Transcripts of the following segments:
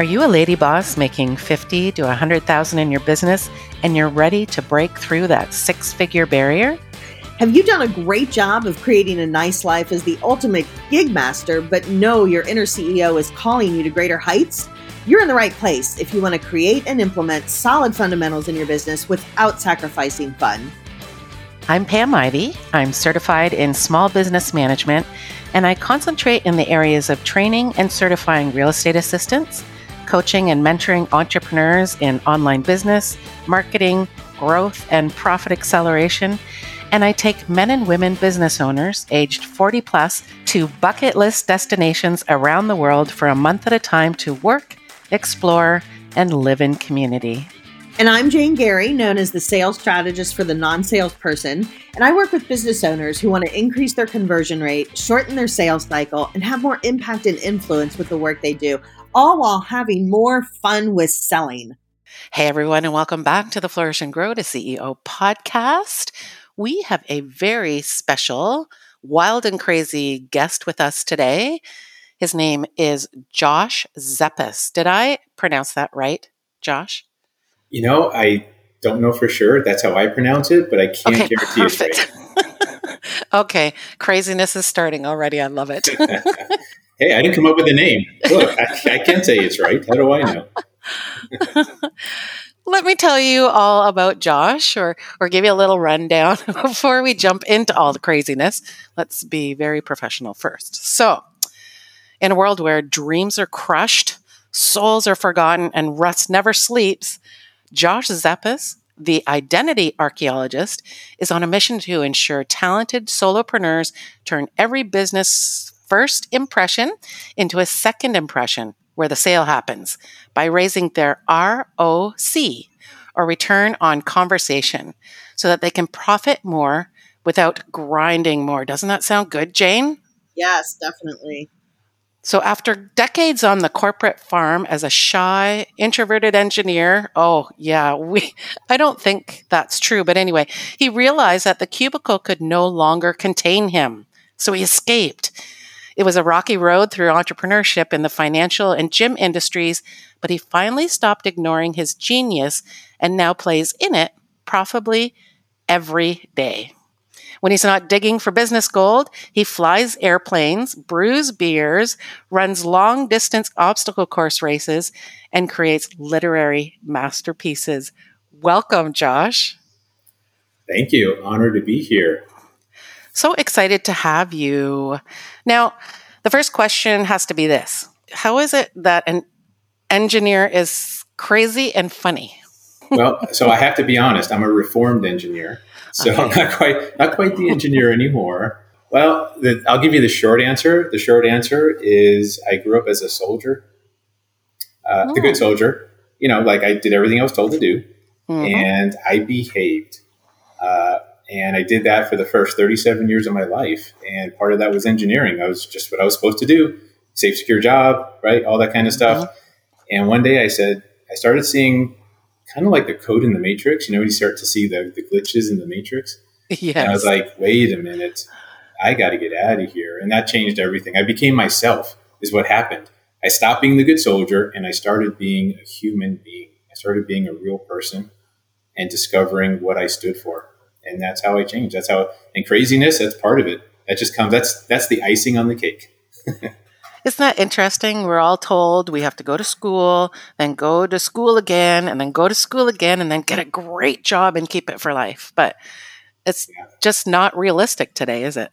Are you a lady boss making 50 to 100,000 in your business and you're ready to break through that six-figure barrier? Have you done a great job of creating a nice life as the ultimate gig master, but know your inner CEO is calling you to greater heights? You're in the right place if you want to create and implement solid fundamentals in your business without sacrificing fun. I'm Pam Ivy. I'm certified in small business management, and I concentrate in the areas of training and certifying real estate assistants coaching and mentoring entrepreneurs in online business, marketing, growth, and profit acceleration. And I take men and women business owners aged 40 plus to bucket list destinations around the world for a month at a time to work, explore, and live in community. And I'm Jane Gary, known as the sales strategist for the non salesperson. And I work with business owners who want to increase their conversion rate, shorten their sales cycle, and have more impact and influence with the work they do all while having more fun with selling. Hey, everyone, and welcome back to the Flourish and Grow to CEO podcast. We have a very special, wild and crazy guest with us today. His name is Josh Zeppes. Did I pronounce that right, Josh? You know, I don't know for sure. That's how I pronounce it, but I can't okay, guarantee perfect. it's right. okay, craziness is starting already. I love it. Hey, I didn't come up with a name. Look, I, I can't say it's right. How do I know? Let me tell you all about Josh or or give you a little rundown before we jump into all the craziness. Let's be very professional first. So, in a world where dreams are crushed, souls are forgotten, and rust never sleeps, Josh Zeppes, the identity archaeologist, is on a mission to ensure talented solopreneurs turn every business first impression into a second impression where the sale happens by raising their ROC or return on conversation so that they can profit more without grinding more. Doesn't that sound good, Jane? Yes, definitely. So, after decades on the corporate farm as a shy, introverted engineer, oh, yeah, we, I don't think that's true. But anyway, he realized that the cubicle could no longer contain him. So he escaped it was a rocky road through entrepreneurship in the financial and gym industries, but he finally stopped ignoring his genius and now plays in it profitably every day. When he's not digging for business gold, he flies airplanes, brews beers, runs long distance obstacle course races, and creates literary masterpieces. Welcome, Josh. Thank you. Honored to be here. So excited to have you. Now, the first question has to be this How is it that an engineer is crazy and funny? well, so I have to be honest, I'm a reformed engineer. So okay. I'm not quite not quite the engineer anymore. Well, the, I'll give you the short answer. The short answer is I grew up as a soldier, uh, oh. the good oh. soldier. You know, like I did everything I was told to do, mm-hmm. and I behaved. Uh, and I did that for the first 37 years of my life. And part of that was engineering. I was just what I was supposed to do safe, secure job, right? All that kind of stuff. Mm-hmm. And one day I said, I started seeing kind of like the code in the matrix. You know, when you start to see the, the glitches in the matrix. Yes. And I was like, wait a minute, I got to get out of here. And that changed everything. I became myself, is what happened. I stopped being the good soldier and I started being a human being. I started being a real person and discovering what I stood for and that's how I change. That's how and craziness. That's part of it. That just comes. That's that's the icing on the cake. Isn't that interesting? We're all told we have to go to school, then go to school again, and then go to school again, and then get a great job and keep it for life. But it's yeah. just not realistic today, is it?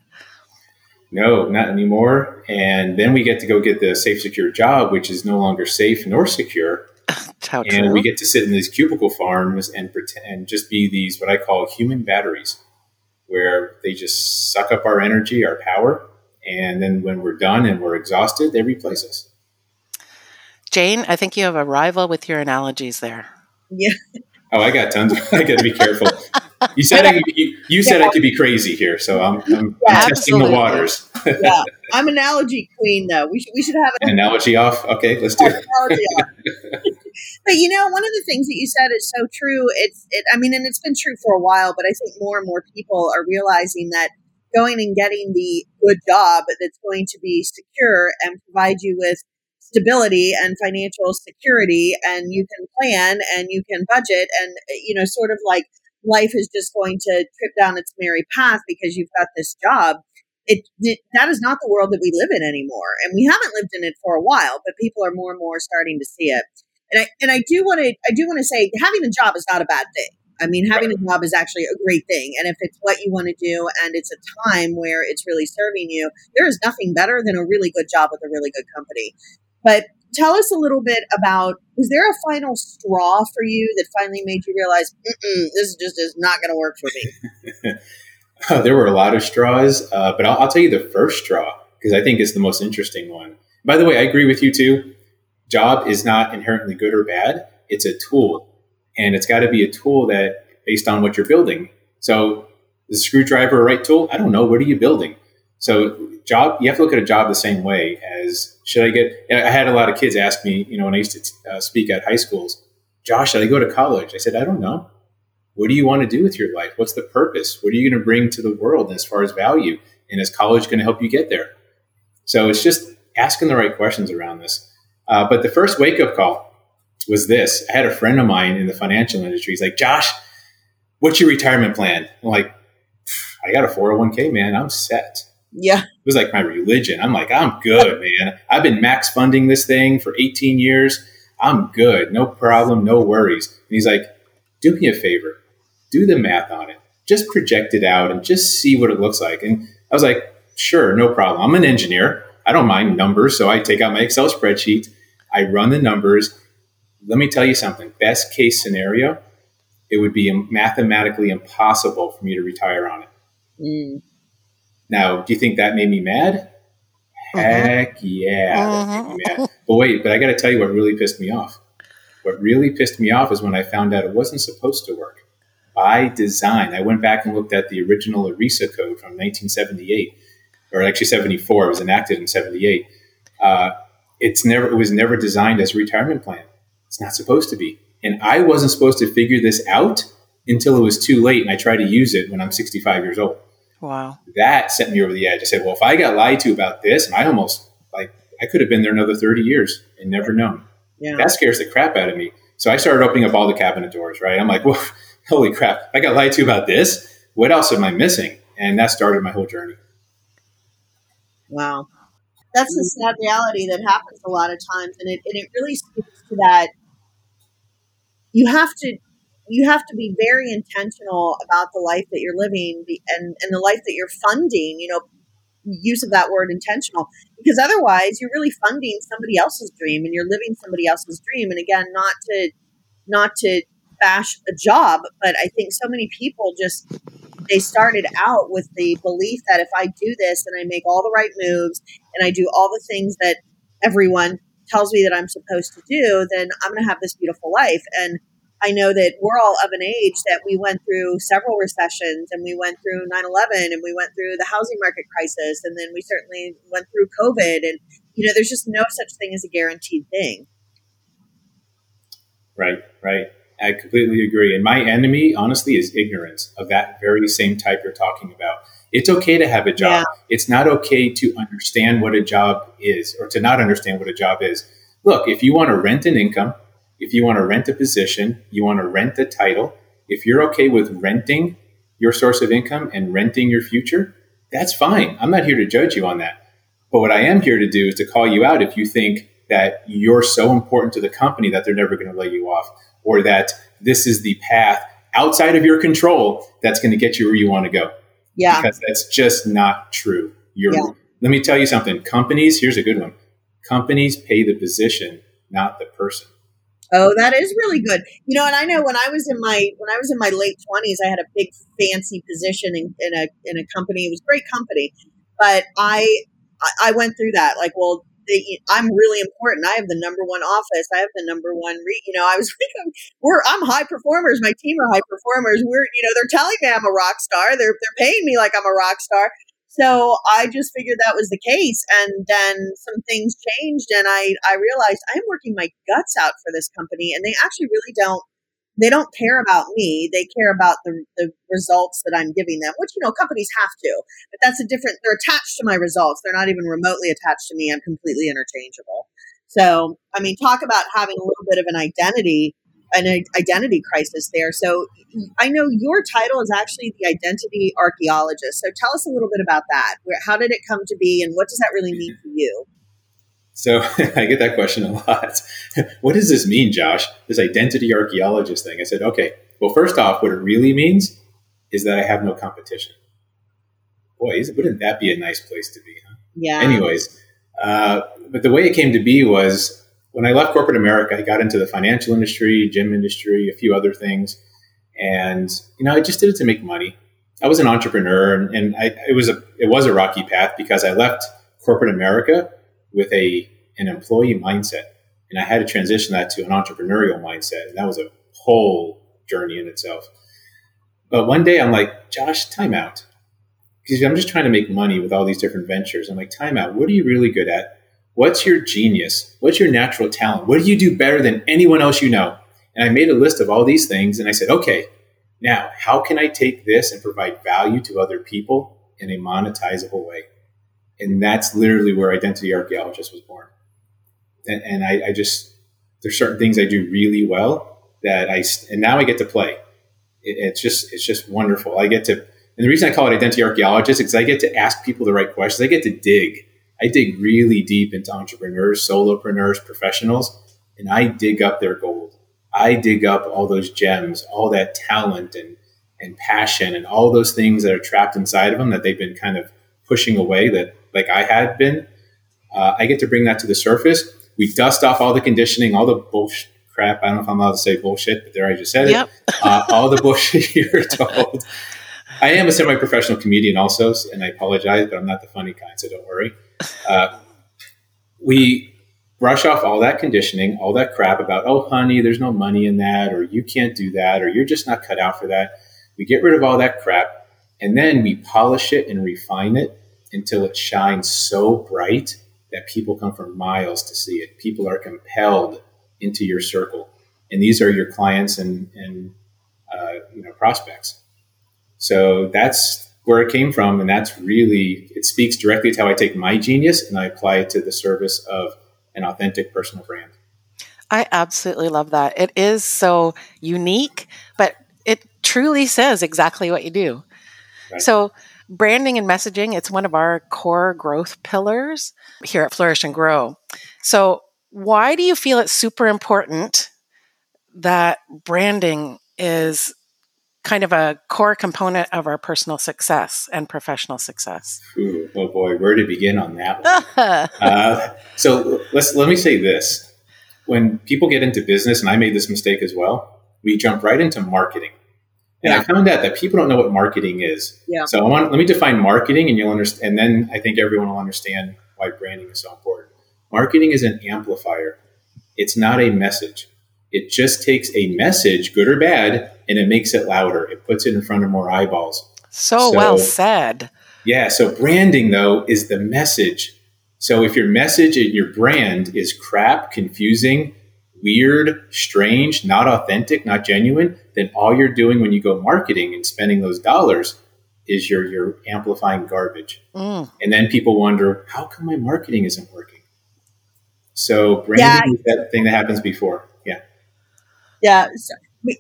No, not anymore. And then we get to go get the safe, secure job, which is no longer safe nor secure. How and true. we get to sit in these cubicle farms and pretend and just be these what I call human batteries, where they just suck up our energy, our power, and then when we're done and we're exhausted, they replace us. Jane, I think you have a rival with your analogies there. Yeah. Oh, I got tons. I got to be careful. You said I, you, you said yeah. I could be crazy here, so I'm, I'm, yeah, I'm testing the waters. yeah, I'm analogy queen though. We should we should have an analogy off. Okay, let's do oh, it. But you know, one of the things that you said is so true. It's it. I mean, and it's been true for a while, but I think more and more people are realizing that going and getting the good job that's going to be secure and provide you with stability and financial security and you can plan and you can budget and you know sort of like life is just going to trip down its merry path because you've got this job it, it, that is not the world that we live in anymore and we haven't lived in it for a while but people are more and more starting to see it and i and i do want to i do want to say having a job is not a bad thing i mean having a job is actually a great thing and if it's what you want to do and it's a time where it's really serving you there is nothing better than a really good job with a really good company but tell us a little bit about was there a final straw for you that finally made you realize this just is not going to work for me there were a lot of straws, uh, but I'll, I'll, tell you the first straw because I think it's the most interesting one. By the way, I agree with you too. Job is not inherently good or bad. It's a tool, and it's got to be a tool that based on what you're building. So, the screwdriver right tool? I don't know. What are you building? So, job you have to look at a job the same way as should I get? I had a lot of kids ask me, you know, when I used to uh, speak at high schools, Josh, should I go to college? I said, I don't know. What do you want to do with your life? What's the purpose? What are you going to bring to the world as far as value? And is college going to help you get there? So it's just asking the right questions around this. Uh, but the first wake up call was this. I had a friend of mine in the financial industry. He's like, Josh, what's your retirement plan? I'm like, I got a 401k, man. I'm set. Yeah. It was like my religion. I'm like, I'm good, man. I've been max funding this thing for 18 years. I'm good. No problem. No worries. And he's like, do me a favor do the math on it, just project it out and just see what it looks like. And I was like, sure, no problem. I'm an engineer. I don't mind numbers. So I take out my Excel spreadsheet, I run the numbers. Let me tell you something best case scenario, it would be mathematically impossible for me to retire on it. Mm. Now, do you think that made me mad? Uh-huh. Heck yeah. Uh-huh. But wait, but I got to tell you what really pissed me off. What really pissed me off is when I found out it wasn't supposed to work by design. I went back and looked at the original ERISA code from 1978, or actually 74. It was enacted in 78. Uh, it's never. It was never designed as a retirement plan. It's not supposed to be. And I wasn't supposed to figure this out until it was too late, and I tried to use it when I'm 65 years old. Wow. That sent me over the edge. I said, well, if I got lied to about this, and I almost like I could have been there another 30 years and never known. Yeah. That scares the crap out of me. So I started opening up all the cabinet doors, right? I'm like, well, holy crap, I got lied to about this. What else am I missing? And that started my whole journey. Wow. That's the sad reality that happens a lot of times. And it, and it really speaks to that. You have to you have to be very intentional about the life that you're living and, and the life that you're funding, you know, use of that word intentional, because otherwise you're really funding somebody else's dream and you're living somebody else's dream. And again, not to, not to bash a job, but I think so many people just they started out with the belief that if I do this and I make all the right moves and I do all the things that everyone tells me that I'm supposed to do, then I'm going to have this beautiful life. And I know that we're all of an age that we went through several recessions and we went through 9 11 and we went through the housing market crisis and then we certainly went through COVID. And, you know, there's just no such thing as a guaranteed thing. Right, right. I completely agree. And my enemy, honestly, is ignorance of that very same type you're talking about. It's okay to have a job. Yeah. It's not okay to understand what a job is or to not understand what a job is. Look, if you want to rent an income, if you want to rent a position, you want to rent a title, if you're okay with renting your source of income and renting your future, that's fine. I'm not here to judge you on that. But what I am here to do is to call you out if you think that you're so important to the company that they're never going to lay you off or that this is the path outside of your control that's going to get you where you want to go. Yeah. Because that's just not true. You're, yeah. Let me tell you something. Companies, here's a good one. Companies pay the position, not the person. Oh, that is really good. You know, and I know when I was in my when I was in my late twenties, I had a big fancy position in, in a in a company. It was a great company, but I I went through that. Like, well, I'm really important. I have the number one office. I have the number one, re- you know, I was like, we're, I'm high performers. My team are high performers. We're, you know, they're telling me I'm a rock star. They're, they're paying me like I'm a rock star. So I just figured that was the case. And then some things changed and I, I realized I'm working my guts out for this company and they actually really don't they don't care about me. They care about the, the results that I'm giving them, which, you know, companies have to, but that's a different, they're attached to my results. They're not even remotely attached to me. I'm completely interchangeable. So, I mean, talk about having a little bit of an identity, an identity crisis there. So, I know your title is actually the identity archaeologist. So, tell us a little bit about that. How did it come to be, and what does that really mean for you? So I get that question a lot. what does this mean, Josh? This identity archaeologist thing. I said, okay, well, first off, what it really means is that I have no competition. Boy, wouldn't that be a nice place to be? Huh? Yeah. Anyways, uh, but the way it came to be was when I left corporate America, I got into the financial industry, gym industry, a few other things, and you know, I just did it to make money. I was an entrepreneur, and, and I, it was a it was a rocky path because I left corporate America with a an employee mindset, and I had to transition that to an entrepreneurial mindset, and that was a whole journey in itself. But one day I'm like, Josh, time out. Because I'm just trying to make money with all these different ventures. I'm like, time out. What are you really good at? What's your genius? What's your natural talent? What do you do better than anyone else you know? And I made a list of all these things and I said, okay, now how can I take this and provide value to other people in a monetizable way? And that's literally where Identity Archaeologist was born. And, and I, I just, there's certain things I do really well that I, and now I get to play it, it's just it's just wonderful. I get to, and the reason I call it identity archaeologist is I get to ask people the right questions. I get to dig. I dig really deep into entrepreneurs, solopreneurs, professionals, and I dig up their gold. I dig up all those gems, all that talent and and passion, and all those things that are trapped inside of them that they've been kind of pushing away. That like I had been. Uh, I get to bring that to the surface. We dust off all the conditioning, all the bullshit crap. I don't know if I'm allowed to say bullshit, but there I just said yep. it. Uh, all the bullshit you're told. I am a semi-professional comedian also, and I apologize, but I'm not the funny kind, so don't worry. Uh, we brush off all that conditioning, all that crap about, oh, honey, there's no money in that, or you can't do that, or you're just not cut out for that. We get rid of all that crap, and then we polish it and refine it until it shines so bright that people come from miles to see it. People are compelled into your circle, and these are your clients and and uh, you know prospects. So that's where it came from, and that's really it speaks directly to how I take my genius and I apply it to the service of an authentic personal brand. I absolutely love that. It is so unique, but it truly says exactly what you do. Right. So, branding and messaging, it's one of our core growth pillars here at Flourish and Grow. So, why do you feel it's super important that branding is kind of a core component of our personal success and professional success? Ooh, oh boy, where to begin on that one? uh, so let's let me say this: when people get into business, and I made this mistake as well, we jump right into marketing. And yeah. I found out that people don't know what marketing is. Yeah. So I want let me define marketing, and you'll understand. And then I think everyone will understand why branding is so important. Marketing is an amplifier, it's not a message. It just takes a message, good or bad, and it makes it louder. It puts it in front of more eyeballs. So, so well said. Yeah. So branding, though, is the message. So if your message and your brand is crap, confusing, weird, strange, not authentic, not genuine, then all you're doing when you go marketing and spending those dollars is you're, you're amplifying garbage. Mm. And then people wonder, how come my marketing isn't working? So branding yeah. is that thing that happens before. Yeah. Yeah. So,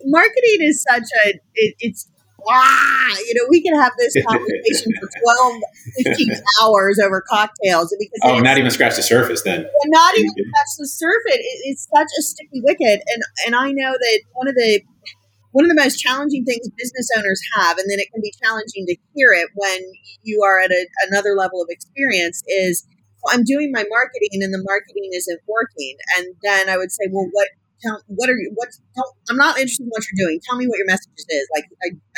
marketing is such a, it, it's, wow, you know, we can have this conversation for 12, 15 hours over cocktails. Because oh, not even scratch the surface then. Not even scratch the surface. It, it's such a sticky wicket. And, and I know that one of the, one of the most challenging things business owners have, and then it can be challenging to hear it when you are at a, another level of experience, is I'm doing my marketing and the marketing isn't working. And then I would say, well, what, tell, what are you, what, tell, I'm not interested in what you're doing. Tell me what your message is. Like,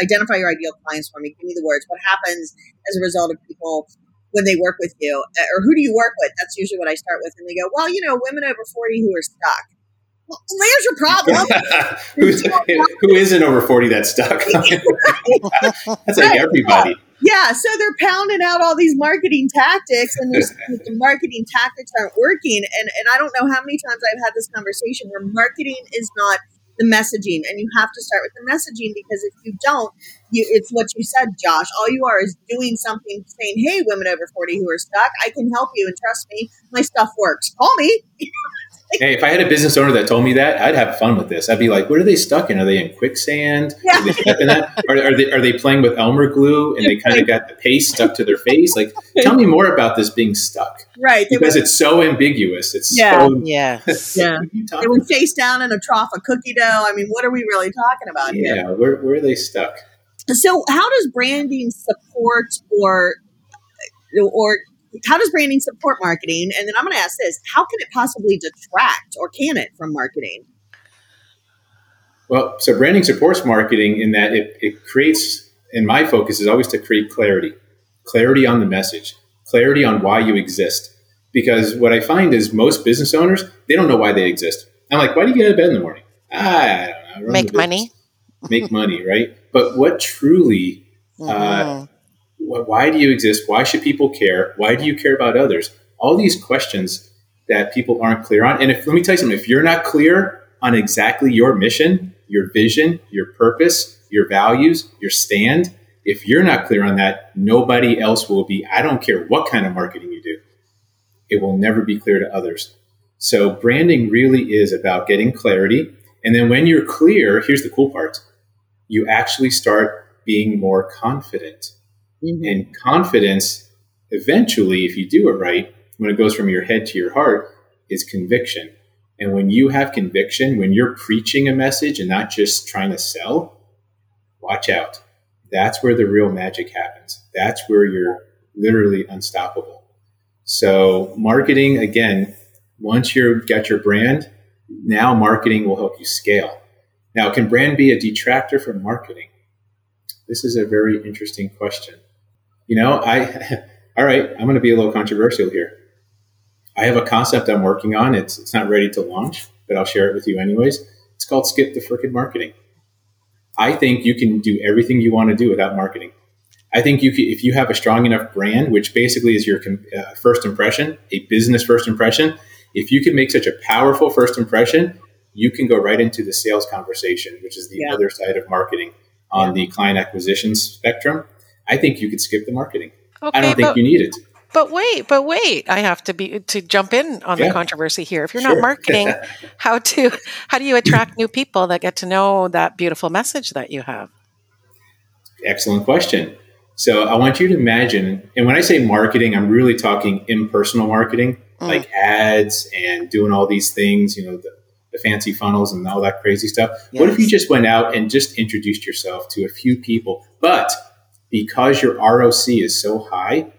identify your ideal clients for me. Give me the words. What happens as a result of people when they work with you? Uh, or who do you work with? That's usually what I start with. And they go, well, you know, women over 40 who are stuck. Well, there's your problem. who isn't over 40 that's stuck? that's like everybody. Yeah, so they're pounding out all these marketing tactics, and the marketing tactics aren't working. And and I don't know how many times I've had this conversation where marketing is not the messaging, and you have to start with the messaging because if you don't, you, it's what you said, Josh. All you are is doing something, saying, "Hey, women over forty who are stuck, I can help you, and trust me, my stuff works. Call me." hey, if I had a business owner that told me that, I'd have fun with this. I'd be like, what are they stuck in? Are they in quicksand? Yeah. Are they in that? Are, are they are they playing with Elmer glue and they kind of got the paste stuck to their face? Like, tell me more about this being stuck right. Because went, it's so ambiguous. It's Yeah. so Yes. Yeah. What are you they talking face down in a trough of cookie dough. I mean, what are we really talking about here? Yeah, where, where are they stuck? So, how does branding support or or how does branding support marketing? And then I'm going to ask this: How can it possibly detract, or can it, from marketing? Well, so branding supports marketing in that it, it creates, and my focus is always to create clarity clarity on the message, clarity on why you exist. Because what I find is most business owners, they don't know why they exist. I'm like, why do you get out of bed in the morning? Ah, I don't know. Make money. Make money, right? But what truly Uh, Mhm. Wh- why do you exist? Why should people care? Why do you care about others? All these questions that people aren't clear on. And if let me tell you something, if you're not clear on exactly your mission, your vision, your purpose, your values, your stand, if you're not clear on that, nobody else will be. I don't care what kind of marketing you do. It will never be clear to others. So branding really is about getting clarity. And then when you're clear, here's the cool part. You actually start being more confident. Mhm. And confidence, eventually, if you do it right, when it goes from your head to your heart, is conviction. And when you have conviction, when you're preaching a message and not just trying to sell, watch out. That's where the real magic happens. That's where you're literally unstoppable. So, marketing, again, once you've got your brand, now marketing will help you scale. Now, can brand be a detractor from marketing? This is a very interesting question. You know, I, all right, I'm going to be a little controversial here. I have a concept I'm working on. It's, it's not ready to launch, but I'll share it with you anyways. It's called Skip the Frickin' Marketing. I think you can do everything you want to do without marketing. I think you can, if you have a strong enough brand, which basically is your uh, first impression, a business first impression, if you can make such a powerful first impression, you can go right into the sales conversation, which is the Yeah. other side of marketing on the client acquisition spectrum. I think you could skip the marketing. Okay, I don't think but, you need it. but wait, but wait. I have to be to jump in on Yeah. the controversy here. If you're Sure. not marketing, how to how do you attract new people that get to know that beautiful message that you have? Excellent question. So I want you to imagine, and when I say marketing, I'm really talking impersonal marketing, Mm. like ads and doing all these things, you know, the, the fancy funnels and all that crazy stuff. What if you just went out and just introduced yourself to a few people, but because your ROC is so high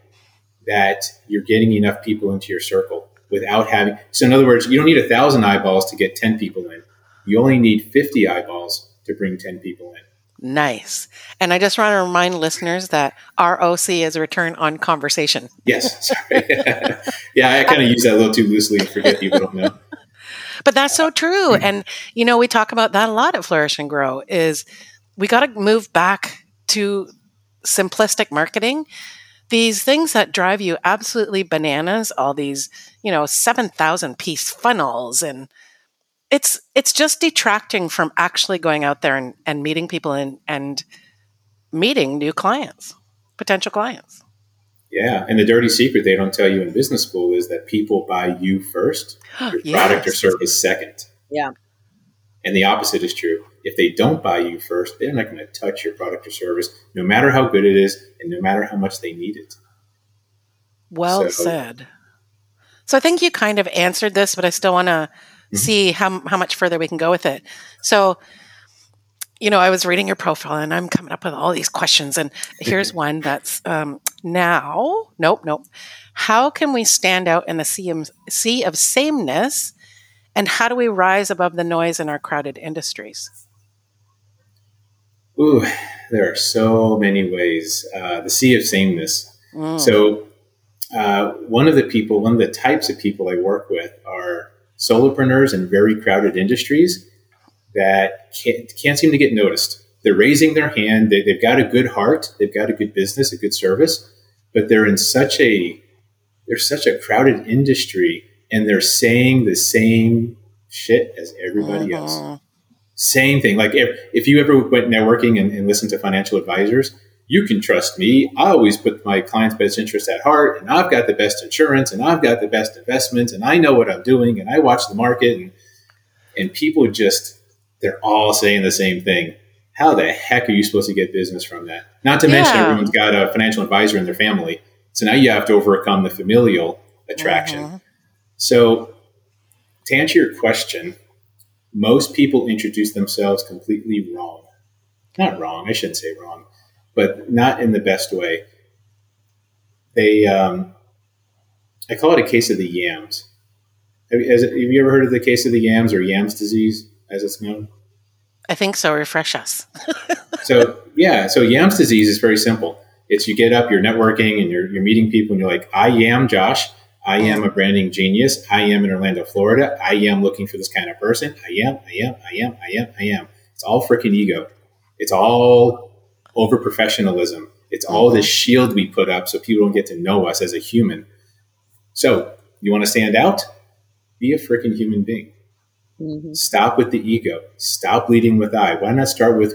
that you're getting enough people into your circle without having, so in other words, you don't need a thousand eyeballs to get 10 people in. You only need 50 eyeballs to bring 10 people in. Nice. And I just want to remind listeners that ROC is return on conversation. Yes, sorry. yeah, I kind of use that a little too loosely and forget people don't know. But that's so true. Hmm. And you know, we talk about that a lot at Flourish and Grow is we got to move back to simplistic marketing. These things that drive you absolutely bananas, all these, you know, 7,000 piece funnels and it's it's just detracting from actually going out there and, and meeting people and, and meeting new clients, potential clients. Yeah, and the dirty secret they don't tell you in business school is that people buy you first, your product or service second. Yeah. And the opposite is true. If they don't buy you first, they're not going to touch your product or service, no matter how good it is and no matter how much they need it. Well So- said. So I think you kind of answered this, but I still want to Mhm. see how how much further we can go with it. So, you know, I was reading your profile and I'm coming up with all these questions, and here's one that's um, now. Nope, nope. How can we stand out in the sea of, sea of sameness, and how do we rise above the noise in our crowded industries? Ooh, there are so many ways. Uh, the sea of sameness. Mm. So, uh, one of the people, one of the types of people I work with are solopreneurs in very crowded industries that can't, can't seem to get noticed. They're raising their hand. They, they've got a good heart. They've got a good business, a good service, but they're in such a they're such a crowded industry, and they're saying the same shit as everybody else Mhm. same thing. Like if, if you ever went networking and, and listened to financial advisors, you can trust me. I always put my client's best interest at heart, and I've got the best insurance, and I've got the best investments, and I know what I'm doing, and I watch the market, and and people just they're all saying the same thing. How the heck are you supposed to get business from that? Not to mention everyone's got a financial advisor in their family, so now you have to overcome the familial attraction. Mhm. So, to answer your question, most people introduce themselves completely wrong. Not wrong, I shouldn't say wrong, but not in the best way. They, um, I call it a case of the yams. Have, you- has have you ever heard of the case of the yams or yams disease, as it's known? I think so. Refresh us. So yeah, so yams disease is very simple. It's you get up, you're networking, and you're you're meeting people, and you're like, I am Josh. I am a branding genius. I am in Orlando, Florida. I am looking for this kind of person. I am. I am. I am. I am. I am. It's all freaking ego. It's all over professionalism. It's all this shield we put up so people don't get to know us as a human. So you want to stand out? Be a freaking human being. Mhm. Stop with the ego. Stop leading with I. Why not start with?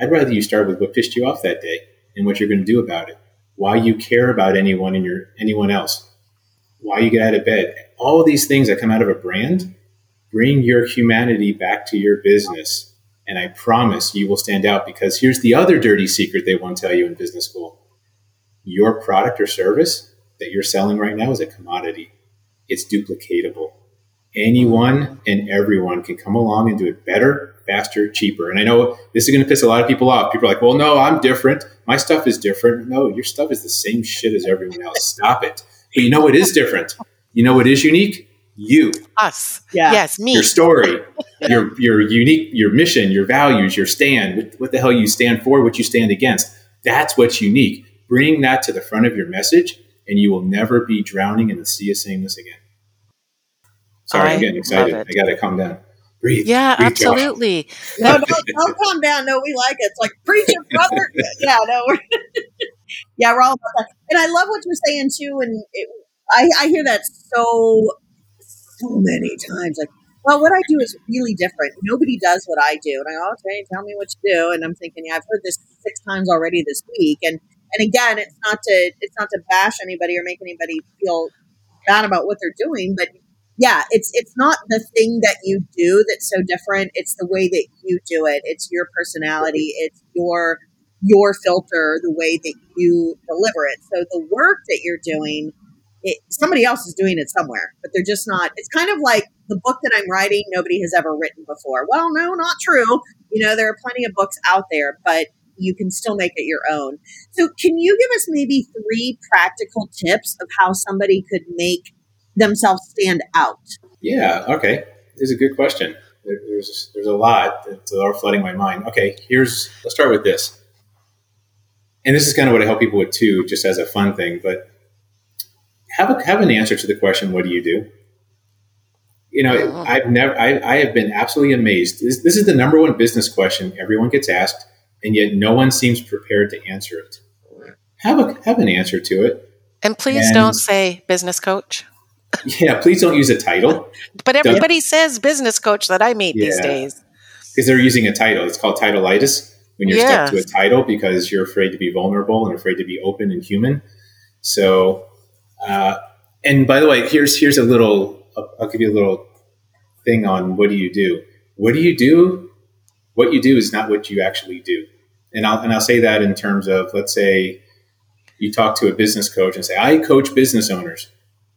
I'd rather you start with what pissed you off that day and what you're going to do about it. Why you care about anyone and your anyone else. Why you get out of bed. All of these things that come out of a brand bring your humanity back to your business. And I promise you will stand out because here's the other dirty secret they won't tell you in business school. Your product or service that you're selling right now is a commodity. It's duplicatable anyone and everyone can come along and do it better, faster, cheaper. And I know this is going to piss a lot of people off. People are like, well, no, I'm different. My stuff is different. No, your stuff is the same shit as everyone else. Stop it. But you know what is different? You know what is unique? You, Us. Yeah. Yes, me. your story, your your unique, your mission, your values, your stand, what, what the hell you stand for, what you stand against. That's what's unique. Bring that to the front of your message, and you will never be drowning in the sea of sameness again. Sorry, I I'm getting excited. I got to calm down. Breathe. yeah, Breathe, Josh. absolutely. No, don't, don't calm down. No, we like it. It's like preach it, brother. yeah, no, we're yeah, we're all about that. And I love what you're saying too. And it, I I hear that so so many times. Like, well, what I do is really different. Nobody does what I do. And I go, okay, tell me what you do. And I'm thinking, yeah, I've heard this six times already this week. And and again, it's not to it's not to bash anybody or make anybody feel bad about what they're doing, but yeah, it's it's not the thing that you do that's so different. It's the way that you do it. It's your personality. It's your your filter, the way that you deliver it. So the work that you're doing, it, somebody else is doing it somewhere, but they're just not. It's kind of like the book that I'm writing. Nobody has ever written before. Well, no, not true. You know, there are plenty of books out there, but you can still make it your own. So, can you give us maybe three practical tips of how somebody could make themselves stand out? Yeah. Okay. Is a good question. There's there's a lot that are flooding my mind. Okay. Here's let's start with this. And this is kind of what I help people with too, just as a fun thing. But have a, have an answer to the question, "What do you do?" You know, Mhm. I've never, I, I have been absolutely amazed. This, this is the number one business question everyone gets asked, and yet no one seems prepared to answer it. Have a have an answer to it. And please And- don't say business coach. Yeah. Please don't use a title. But everybody says business coach that I meet these days. because they're using a title. It's called titleitis when you're Yeah. stuck to a title because you're afraid to be vulnerable and afraid to be open and human. So, uh, and by the way, here's here's a little. I'll, I'll give you a little thing on what do you do. What do you do? What you do is not what you actually do. And I'll and I'll say that in terms of let's say you talk to a business coach and say I coach business owners.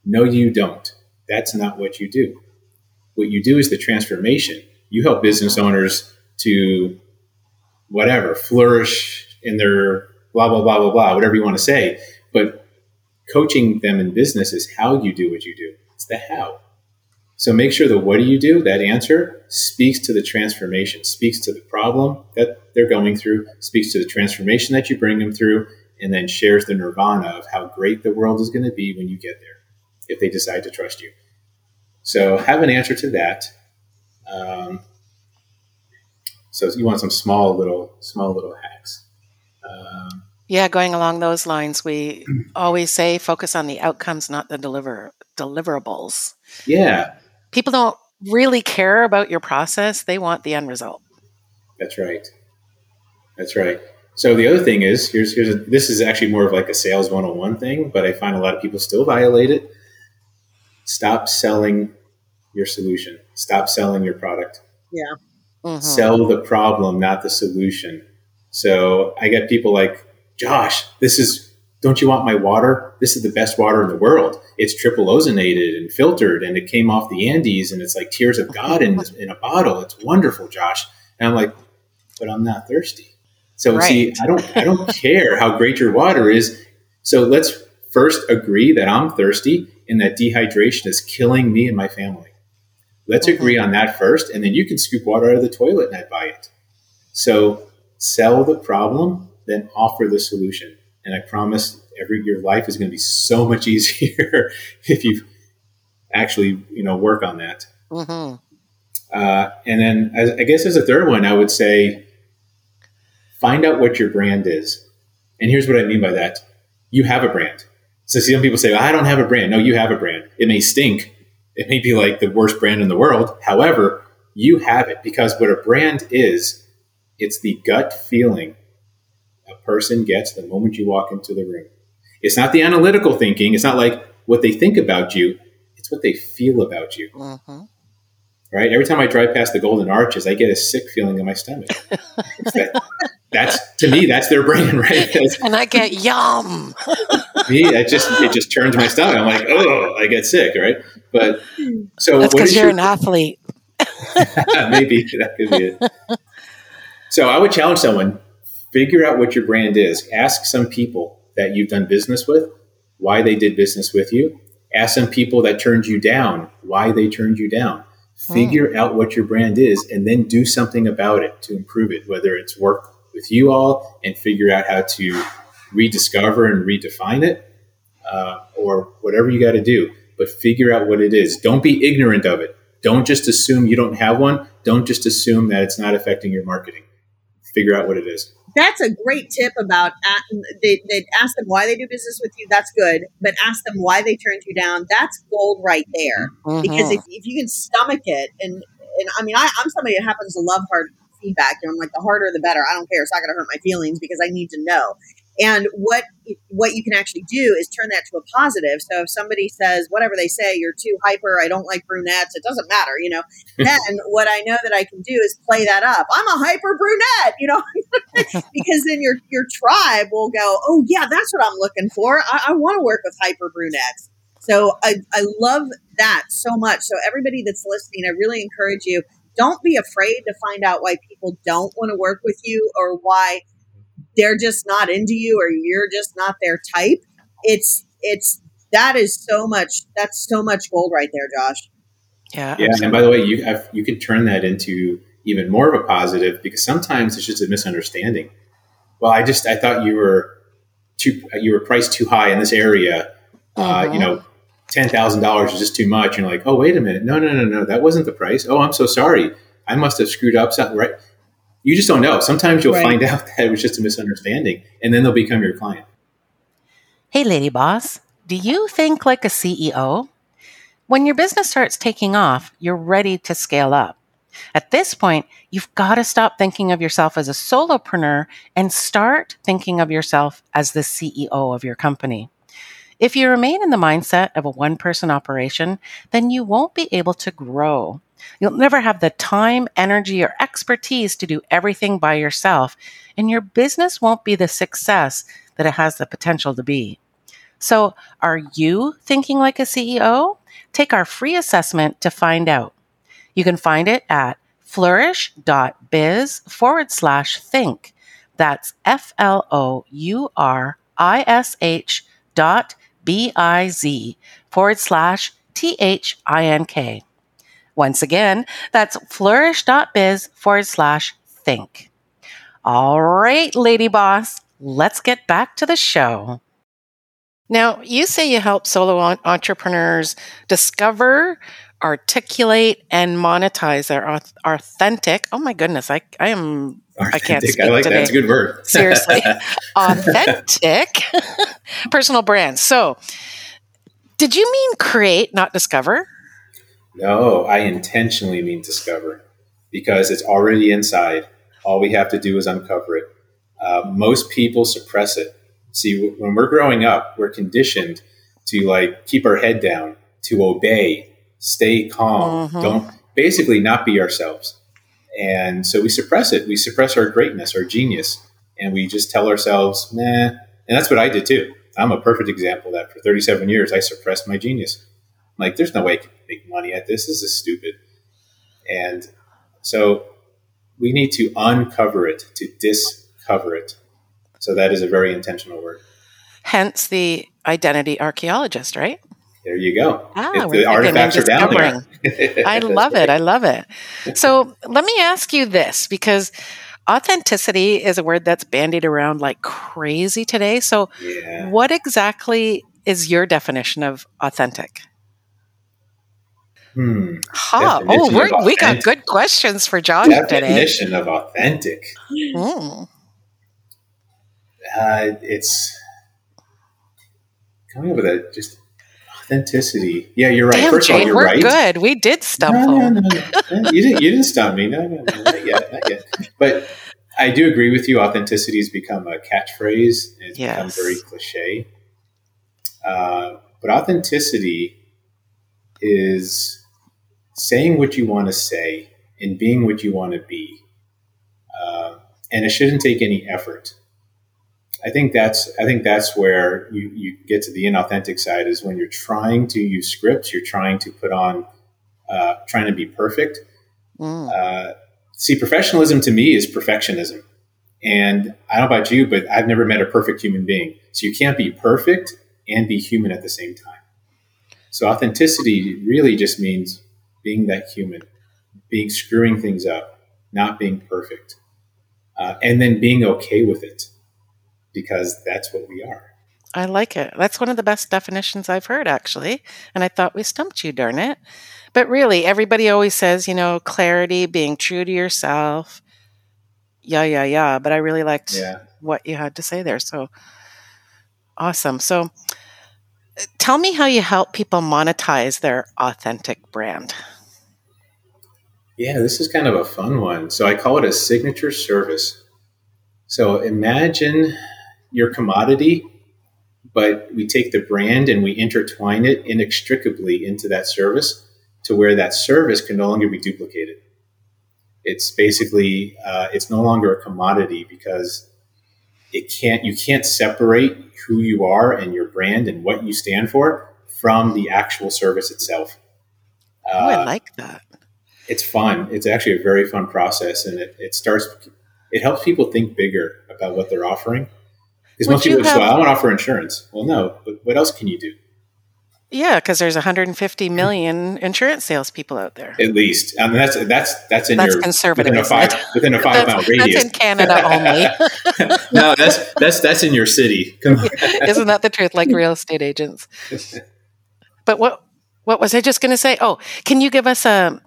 No, you don't. That's not what you do. What you do is the transformation. You help business owners to whatever flourish in their blah blah blah blah blah whatever you want to say. But coaching them in business is how you do what you do. It's the how. So make sure that what do you do? That answer speaks to the transformation, speaks to the problem that they're going through, speaks to the transformation that you bring them through, and then shares the nirvana of how great the world is going to be when you get there, if they decide to trust you. So have an answer to that. Um, so you want some small little, small little hacks. Um, Yeah, going along those lines, we always say focus on the outcomes, not the deliver deliverables. yeah, People don't really care about your process; they want the end result. That's right. That's right. So the other thing is, here's here's a, this is actually more of like a sales 101 thing, but I find a lot of people still violate it. Stop selling your solution. Stop selling your product. Yeah. Mhm. Sell the problem, not the solution. So I get people like, Josh, this is, don't you want my water? This is the best water in the world. It's triple ozonated and filtered, and it came off the Andes, and it's like tears of God in, in a bottle. It's wonderful, Josh. And I'm like, but I'm not thirsty. So see, I don't, I don't care how great your water is. So let's first agree that I'm thirsty and that dehydration is killing me and my family. Let's Mhm. agree on that first, and then you can scoop water out of the toilet and I buy it. So sell the problem, then offer the solution. And I promise every your life is going to be so much easier if you actually, you know, work on that. Mhm. Uh, and then, as, I guess as a third one, I would say find out what your brand is. And here's what I mean by that: you have a brand. So some people say, "I don't have a brand." No, you have a brand. It may stink. It may be like the worst brand in the world. However, you have it because what a brand is, it's the gut feeling a person gets the moment you walk into the room. It's not the analytical thinking. It's not like what they think about you. It's what they feel about you Mhm. right? Every time I drive past the Golden Arches, I get a sick feeling in my stomach. It's that, that's to me, that's their brain, right? That's And I get yum. me, it just it just turns my stomach. I'm like, oh, I get sick, right? But so That's because you're your an athlete. maybe that could be it. So I would challenge someone: figure out what your brand is. Ask some people that you've done business with why they did business with you. Ask some people that turned you down why they turned you down. Hmm. Figure out what your brand is, and then do something about it to improve it. Whether it's work with you all and figure out how to rediscover and redefine it, uh, or whatever you got to do. But figure out what it is. Don't be ignorant of it. Don't just assume you don't have one. Don't just assume that it's not affecting your marketing. Figure out what it is. That's a great tip about a- they, they ask them why they do business with you. That's good, but ask them why they turned you down. That's gold right there. Because Mhm. if, if you can stomach it, and and I mean, I, I'm somebody that happens to love hard feedback. Know, I'm like the harder the better. I don't care. It's not going to hurt my feelings because I need to know. And what what you can actually do is turn that to a positive. So if somebody says whatever they say, you're too hyper. I don't like brunettes. It doesn't matter. You know. then what I know that I can do is play that up. I'm a hyper brunette. You know, because then your your tribe will go, oh yeah, that's what I'm looking for. I, I want to work with hyper brunettes. So I, I love that so much. So everybody that's listening, I really encourage you, don't be afraid to find out why people don't want to work with you or why they're just not into you or you're just not their type. It's it's that is so much that's so much gold right there, Josh. Yeah. Yeah, and by the way, you have, you can turn that into even more of a positive because sometimes it's just a misunderstanding. Well, I just I thought you were too you were priced too high in this area. Uh, Mhm. you know, ten thousand dollars is just too much. And you're like, oh wait a minute, no no no no, that wasn't the price. Oh, I'm so sorry, I must have screwed up something. Right? You just don't know. Sometimes you'll Right. find out that it was just a misunderstanding, and then they'll become your client. Hey, lady boss, do you think like a CEO? When your business starts taking off, you're ready to scale up. At this point, you've got to stop thinking of yourself as a solopreneur and start thinking of yourself as the CEO of your company. If you remain in the mindset of a one person operation, then you won't be able to grow. You'll never have the time, energy, or expertise to do everything by yourself, and your business won't be the success that it has the potential to be. So, are you thinking like a CEO? Take our free assessment to find out. You can find it at flourish.biz forward slash think. That's F L O U R I S H dot B I Z forward slash T H I N K. Once again, that's flourish.biz forward slash think. All right, lady boss, let's get back to the show. Now, you say you help solo entrepreneurs discover, articulate, and monetize their authentic. Oh my goodness, I, I am I can't Authentic. speak I like that. today. It's a good word. Seriously. authentic personal brands. So, did you mean create, not discover? No, I intentionally mean discover because it's already inside. All we have to do is uncover it. Uh, most people suppress it. See, when we're growing up, we're conditioned to like keep our head down, to obey, stay calm, mm-hmm. don't basically not be ourselves. And so we suppress it. We suppress our greatness, our genius, and we just tell ourselves, nah. And that's what I did too. I'm a perfect example of that. For 37 years, I suppressed my genius. I'm like, there's no way I can make money at this. This is stupid. And so we need to uncover it, to discover it. So that is a very intentional word. Hence the identity archaeologist, right? There you go. Ah, the artifacts are down there. I love it. I love it. So let me ask you this because authenticity is a word that's bandied around like crazy today. So, yeah. what exactly is your definition of authentic? Hmm. Ha. Oh, we got good questions for Josh definition today. Definition of authentic. Mm. Uh, it's coming up with a just authenticity. Yeah, you're right. Damn, First Jane, of all, you're we're right. good. We did stumble. No, no, no, you didn't. You didn't stump me. No, no, no, not yet, not yet. But I do agree with you. Authenticity has become a catchphrase. It's yes. become very cliche. Uh, but authenticity is saying what you want to say and being what you want to be. Uh, and it shouldn't take any effort. I think that's I think that's where you, you get to the inauthentic side is when you're trying to use scripts, you're trying to put on, uh, trying to be perfect. Mm. Uh, see, professionalism to me is perfectionism, and I don't know about you, but I've never met a perfect human being. So you can't be perfect and be human at the same time. So authenticity really just means being that human, being screwing things up, not being perfect, uh, and then being okay with it because that's what we are. I like it. That's one of the best definitions I've heard, actually. And I thought we stumped you, darn it. But really, everybody always says, you know, clarity, being true to yourself. Yeah, yeah, yeah. But I really liked yeah. what you had to say there. So awesome. So tell me how you help people monetize their authentic brand. Yeah, this is kind of a fun one. So I call it a signature service. So imagine your commodity, but we take the brand and we intertwine it inextricably into that service to where that service can no longer be duplicated. It's basically uh, it's no longer a commodity because it can't you can't separate who you are and your brand and what you stand for from the actual service itself. Uh, oh, I uh, like that. It's fun. It's actually a very fun process, and it, it starts. It helps people think bigger about what they're offering because most people just go, I want to offer insurance. Well, no, but what else can you do? Yeah, because there's 150 million insurance salespeople out there. At least, I mean, that's that's that's in that's your conservative within a five within a five mile radius. That's in Canada only. no, that's that's that's in your city. Isn't that the truth? Like real estate agents. But what what was I just going to say? Oh, can you give us a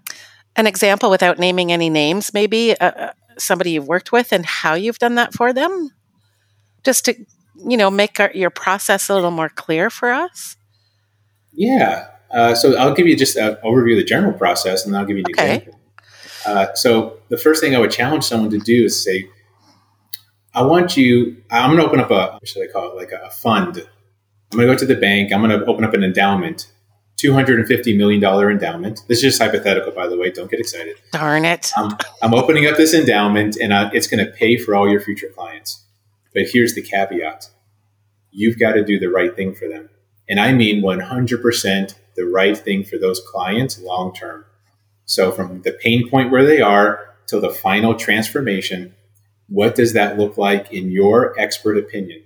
an example without naming any names? Maybe uh, uh somebody you've worked with and how you've done that for them just to you know make our, your process a little more clear for us yeah uh, so i'll give you just an overview of the general process and then i'll give you an okay. example uh, so the first thing i would challenge someone to do is say i want you i'm going to open up a what should i call it like a fund i'm going to go to the bank i'm going to open up an endowment $250 million endowment. This is just hypothetical, by the way. Don't get excited. Darn it. I'm, I'm opening up this endowment and I, it's going to pay for all your future clients. But here's the caveat you've got to do the right thing for them. And I mean 100% the right thing for those clients long term. So, from the pain point where they are till the final transformation, what does that look like in your expert opinion?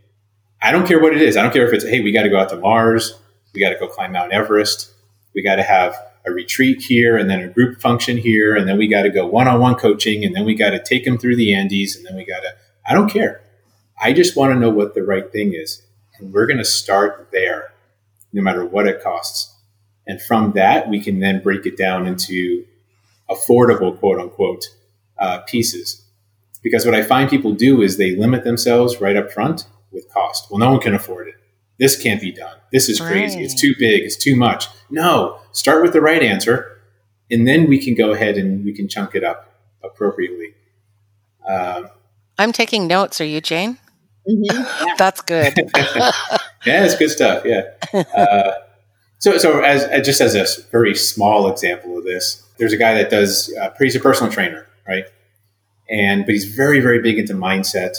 I don't care what it is. I don't care if it's, hey, we got to go out to Mars, we got to go climb Mount Everest, we got to have a retreat here and then a group function here, and then we got to go one on one coaching, and then we got to take them through the Andes, and then we got to, I don't care. I just want to know what the right thing is. And we're going to start there, no matter what it costs. And from that, we can then break it down into affordable, quote unquote, uh, pieces. Because what I find people do is they limit themselves right up front with cost. Well, no one can afford it. This can't be done. This is crazy. Right. It's too big. It's too much. No, start with the right answer, and then we can go ahead and we can chunk it up appropriately. Uh, I'm taking notes. Are you, Jane? Mm-hmm. Yeah. That's good. yeah, it's good stuff. Yeah. Uh, so, so as, as just as a very small example of this, there's a guy that does. Uh, he's a personal trainer, right? And but he's very, very big into mindset,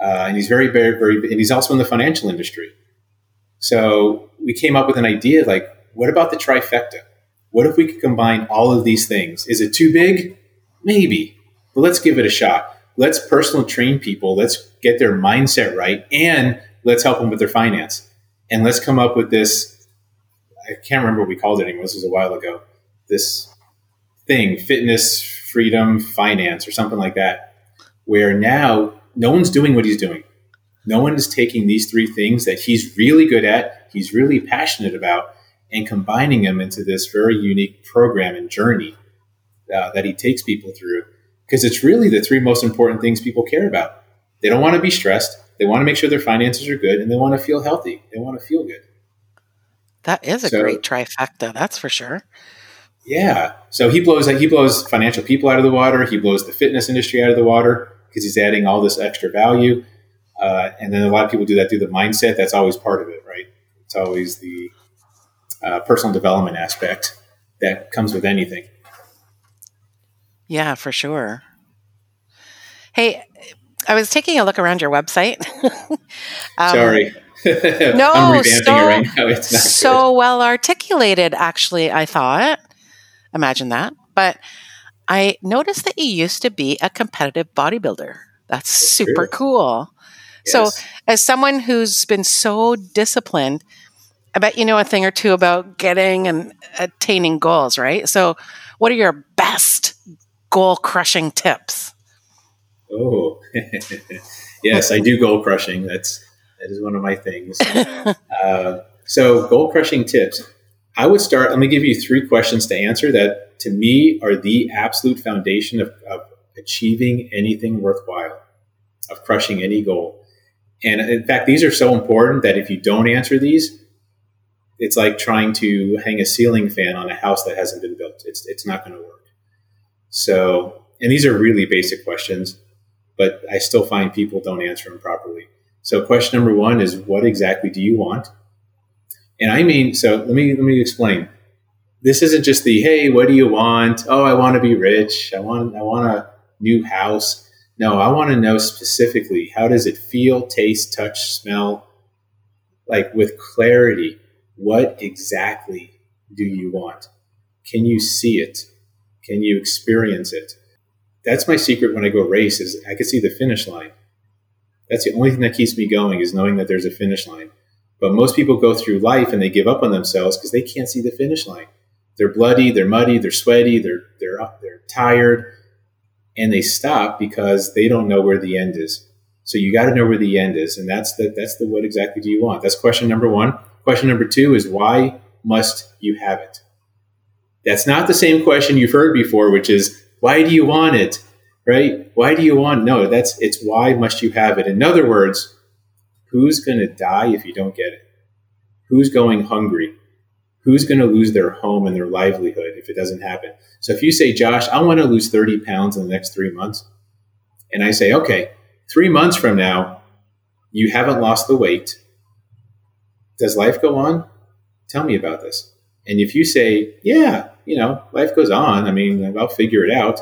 uh, and he's very, very, very, and he's also in the financial industry. So we came up with an idea like, what about the trifecta? What if we could combine all of these things? Is it too big? Maybe, but let's give it a shot. Let's personal train people. Let's get their mindset right, and let's help them with their finance. And let's come up with this. I can't remember what we called it anymore. This was a while ago. This thing, fitness, freedom, finance, or something like that, where now no one's doing what he's doing. No one is taking these three things that he's really good at, he's really passionate about, and combining them into this very unique program and journey uh, that he takes people through. Because it's really the three most important things people care about. They don't want to be stressed, they want to make sure their finances are good, and they want to feel healthy. They want to feel good. That is a so, great trifecta, that's for sure. Yeah. So he blows he blows financial people out of the water. He blows the fitness industry out of the water because he's adding all this extra value. Uh, and then a lot of people do that through the mindset. That's always part of it, right? It's always the uh, personal development aspect that comes with anything. Yeah, for sure. Hey, I was taking a look around your website. um, Sorry. no, so, right now. It's not so good. well articulated, actually, I thought. Imagine that. But I noticed that you used to be a competitive bodybuilder. That's super cool. Yes. So, as someone who's been so disciplined, I bet you know a thing or two about getting and attaining goals, right? So, what are your best goal crushing tips? Oh, yes, I do goal crushing. That's that is one of my things. uh, so, goal crushing tips. I would start. Let me give you three questions to answer that to me are the absolute foundation of, of achieving anything worthwhile, of crushing any goal. And in fact, these are so important that if you don't answer these, it's like trying to hang a ceiling fan on a house that hasn't been built. It's, it's not going to work. So, and these are really basic questions, but I still find people don't answer them properly. So, question number one is what exactly do you want? And I mean, so let me let me explain. This isn't just the hey, what do you want? Oh, I want to be rich. I want I want a new house. No, I want to know specifically how does it feel, taste, touch, smell, like with clarity. What exactly do you want? Can you see it? Can you experience it? That's my secret when I go race is I can see the finish line. That's the only thing that keeps me going is knowing that there's a finish line. But most people go through life and they give up on themselves because they can't see the finish line. They're bloody, they're muddy, they're sweaty, they're they're up, they're tired, and they stop because they don't know where the end is. So you got to know where the end is, and that's the that's the what exactly do you want? That's question number one. Question number two is why must you have it? That's not the same question you've heard before, which is why do you want it? Right? Why do you want? No, that's it's why must you have it. In other words, Who's going to die if you don't get it? Who's going hungry? Who's going to lose their home and their livelihood if it doesn't happen? So if you say, Josh, I want to lose 30 pounds in the next three months, and I say, okay, three months from now, you haven't lost the weight. Does life go on? Tell me about this. And if you say, yeah, you know, life goes on, I mean, I'll figure it out,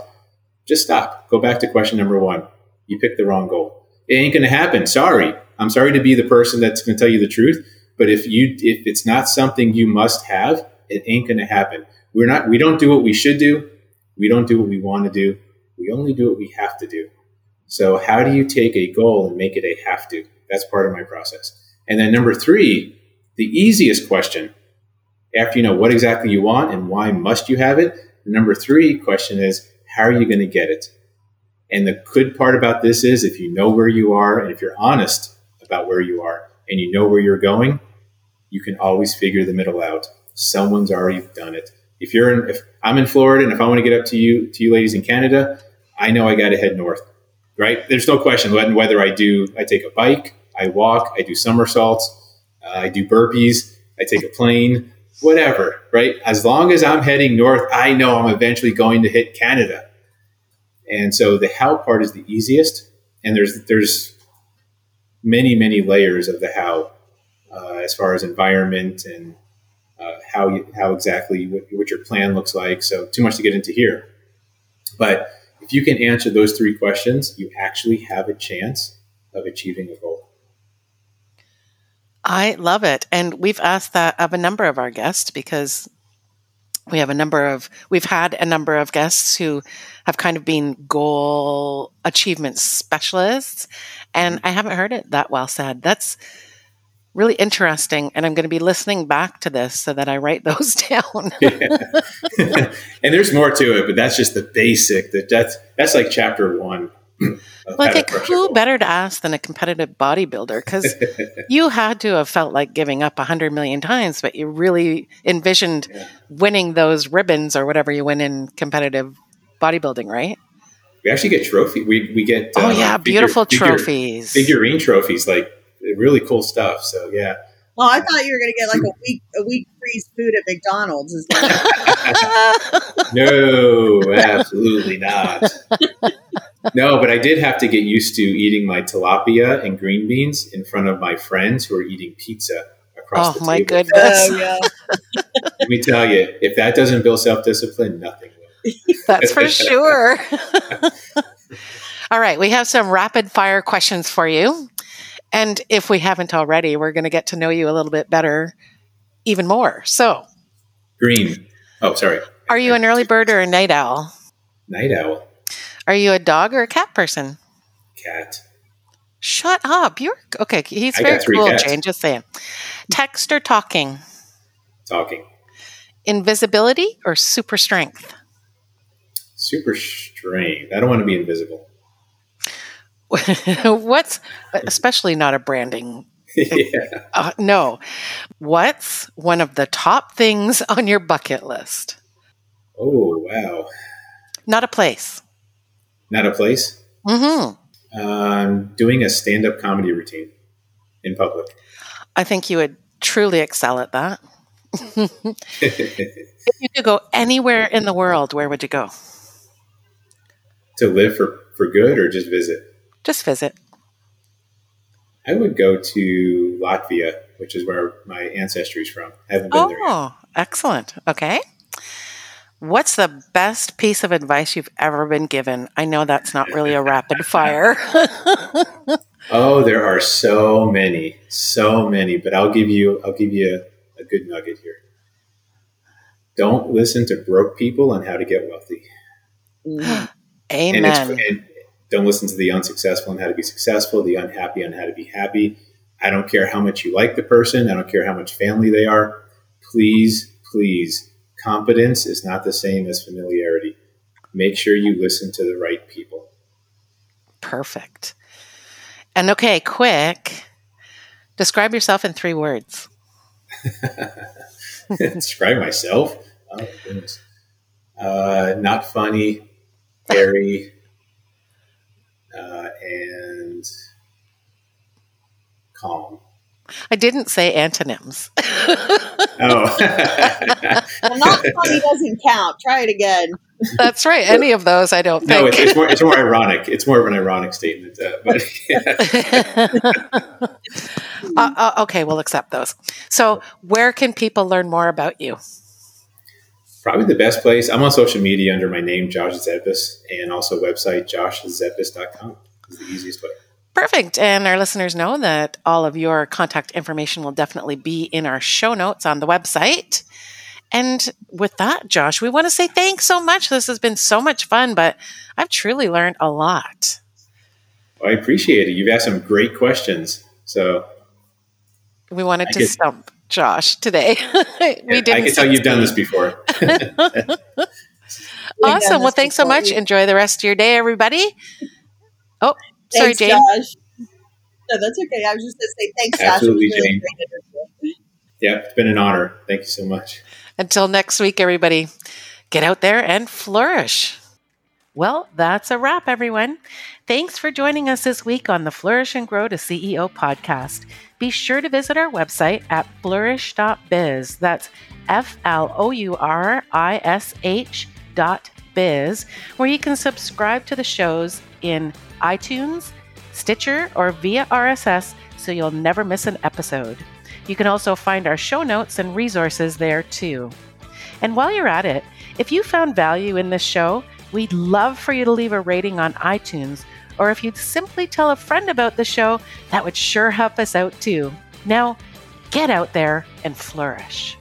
just stop. Go back to question number one. You picked the wrong goal. It ain't going to happen. Sorry. I'm sorry to be the person that's going to tell you the truth, but if you if it's not something you must have, it ain't going to happen. We're not we don't do what we should do. We don't do what we want to do. We only do what we have to do. So how do you take a goal and make it a have to? That's part of my process. And then number 3, the easiest question after you know what exactly you want and why must you have it, the number 3 question is how are you going to get it? And the good part about this is if you know where you are and if you're honest about where you are and you know where you're going, you can always figure the middle out. Someone's already done it. If you're in, if I'm in Florida and if I want to get up to you, to you ladies in Canada, I know I got to head north, right? There's no question whether I do, I take a bike, I walk, I do somersaults, uh, I do burpees, I take a plane, whatever, right? As long as I'm heading north, I know I'm eventually going to hit Canada. And so the how part is the easiest and there's there's many many layers of the how uh, as far as environment and uh, how you, how exactly what, what, your plan looks like. So too much to get into here, but if you can answer those three questions, you actually have a chance of achieving a goal. I love it, and we've asked that of a number of our guests because we have a number of we've had a number of guests who have kind of been goal achievement specialists. And mm-hmm. i haven't heard it that well said. That's really interesting. And i'm going to be listening back to this so that i write those down. And there's more to it but that's just the basic that that's that's like chapter one like who goal. better to ask than a competitive bodybuilder because you had to have felt like giving up a hundred million times but you really envisioned yeah. winning those ribbons or whatever you win in competitive bodybuilding right we actually get trophy we, we get oh uh, yeah beautiful figure, trophies figure, figurine trophies like really cool stuff. So yeah. Well, I thought you were going to get like a week a week free food at McDonald's. no, absolutely not. No, but I did have to get used to eating my tilapia and green beans in front of my friends who are eating pizza across oh, the table. Oh my goodness! Oh, yeah. Let me tell you, if that doesn't build self discipline, nothing will. That's for sure. All right, we have some rapid fire questions for you. And if we haven't already, we're going to get to know you a little bit better, even more. So, green. Oh, sorry. Are you an early bird or a night owl? Night owl. Are you a dog or a cat person? Cat. Shut up. You're okay. He's I very cool, cats. Jane. Just saying. Text or talking? Talking. Invisibility or super strength? Super strength. I don't want to be invisible. what's especially not a branding yeah. Uh, no. What's one of the top things on your bucket list? Oh, wow. Not a place. Not a place? Mm-hmm. Um, doing a stand-up comedy routine in public. I think you would truly excel at that. if you could go anywhere in the world, where would you go? To live for, for good or just visit? Just visit. I would go to Latvia, which is where my ancestry is from. I haven't been oh, there yet. excellent. Okay. What's the best piece of advice you've ever been given? I know that's not really a rapid fire. oh, there are so many, so many, but I'll give you I'll give you a, a good nugget here. Don't listen to broke people on how to get wealthy. Amen. And, and, don't listen to the unsuccessful on how to be successful, the unhappy on how to be happy. I don't care how much you like the person. I don't care how much family they are. Please, please, competence is not the same as familiarity. Make sure you listen to the right people. Perfect. And okay, quick. Describe yourself in three words. Describe myself? Oh, goodness. Uh, not funny, very uh, and calm. I didn't say antonyms. oh. well, not funny doesn't count. Try it again. That's right. Any of those, I don't no, think. No, it's, it's, more, it's more ironic. It's more of an ironic statement. Uh, but uh, uh, okay, we'll accept those. So, where can people learn more about you? probably the best place. I'm on social media under my name, Josh Zeppis, and also website joshzeppis.com is the easiest way. Perfect. And our listeners know that all of your contact information will definitely be in our show notes on the website. And with that, Josh, we want to say thanks so much. This has been so much fun, but I've truly learned a lot. Well, I appreciate it. You've asked some great questions. So we wanted I to stump Josh today. we didn't. I can tell you've done this before. awesome. Well, thanks so much. Enjoy the rest of your day, everybody. Oh, sorry, Jane. Josh. No, that's okay. I was just going to say thanks, Absolutely, Josh. Jane. Yeah, it's been an honor. Thank you so much. Until next week, everybody, get out there and flourish. Well, that's a wrap, everyone. Thanks for joining us this week on the Flourish and Grow to CEO podcast. Be sure to visit our website at flourish.biz. That's F L O U R I S H dot biz, where you can subscribe to the shows in iTunes, Stitcher, or via RSS so you'll never miss an episode. You can also find our show notes and resources there too. And while you're at it, if you found value in this show, we'd love for you to leave a rating on iTunes, or if you'd simply tell a friend about the show, that would sure help us out too. Now, get out there and flourish.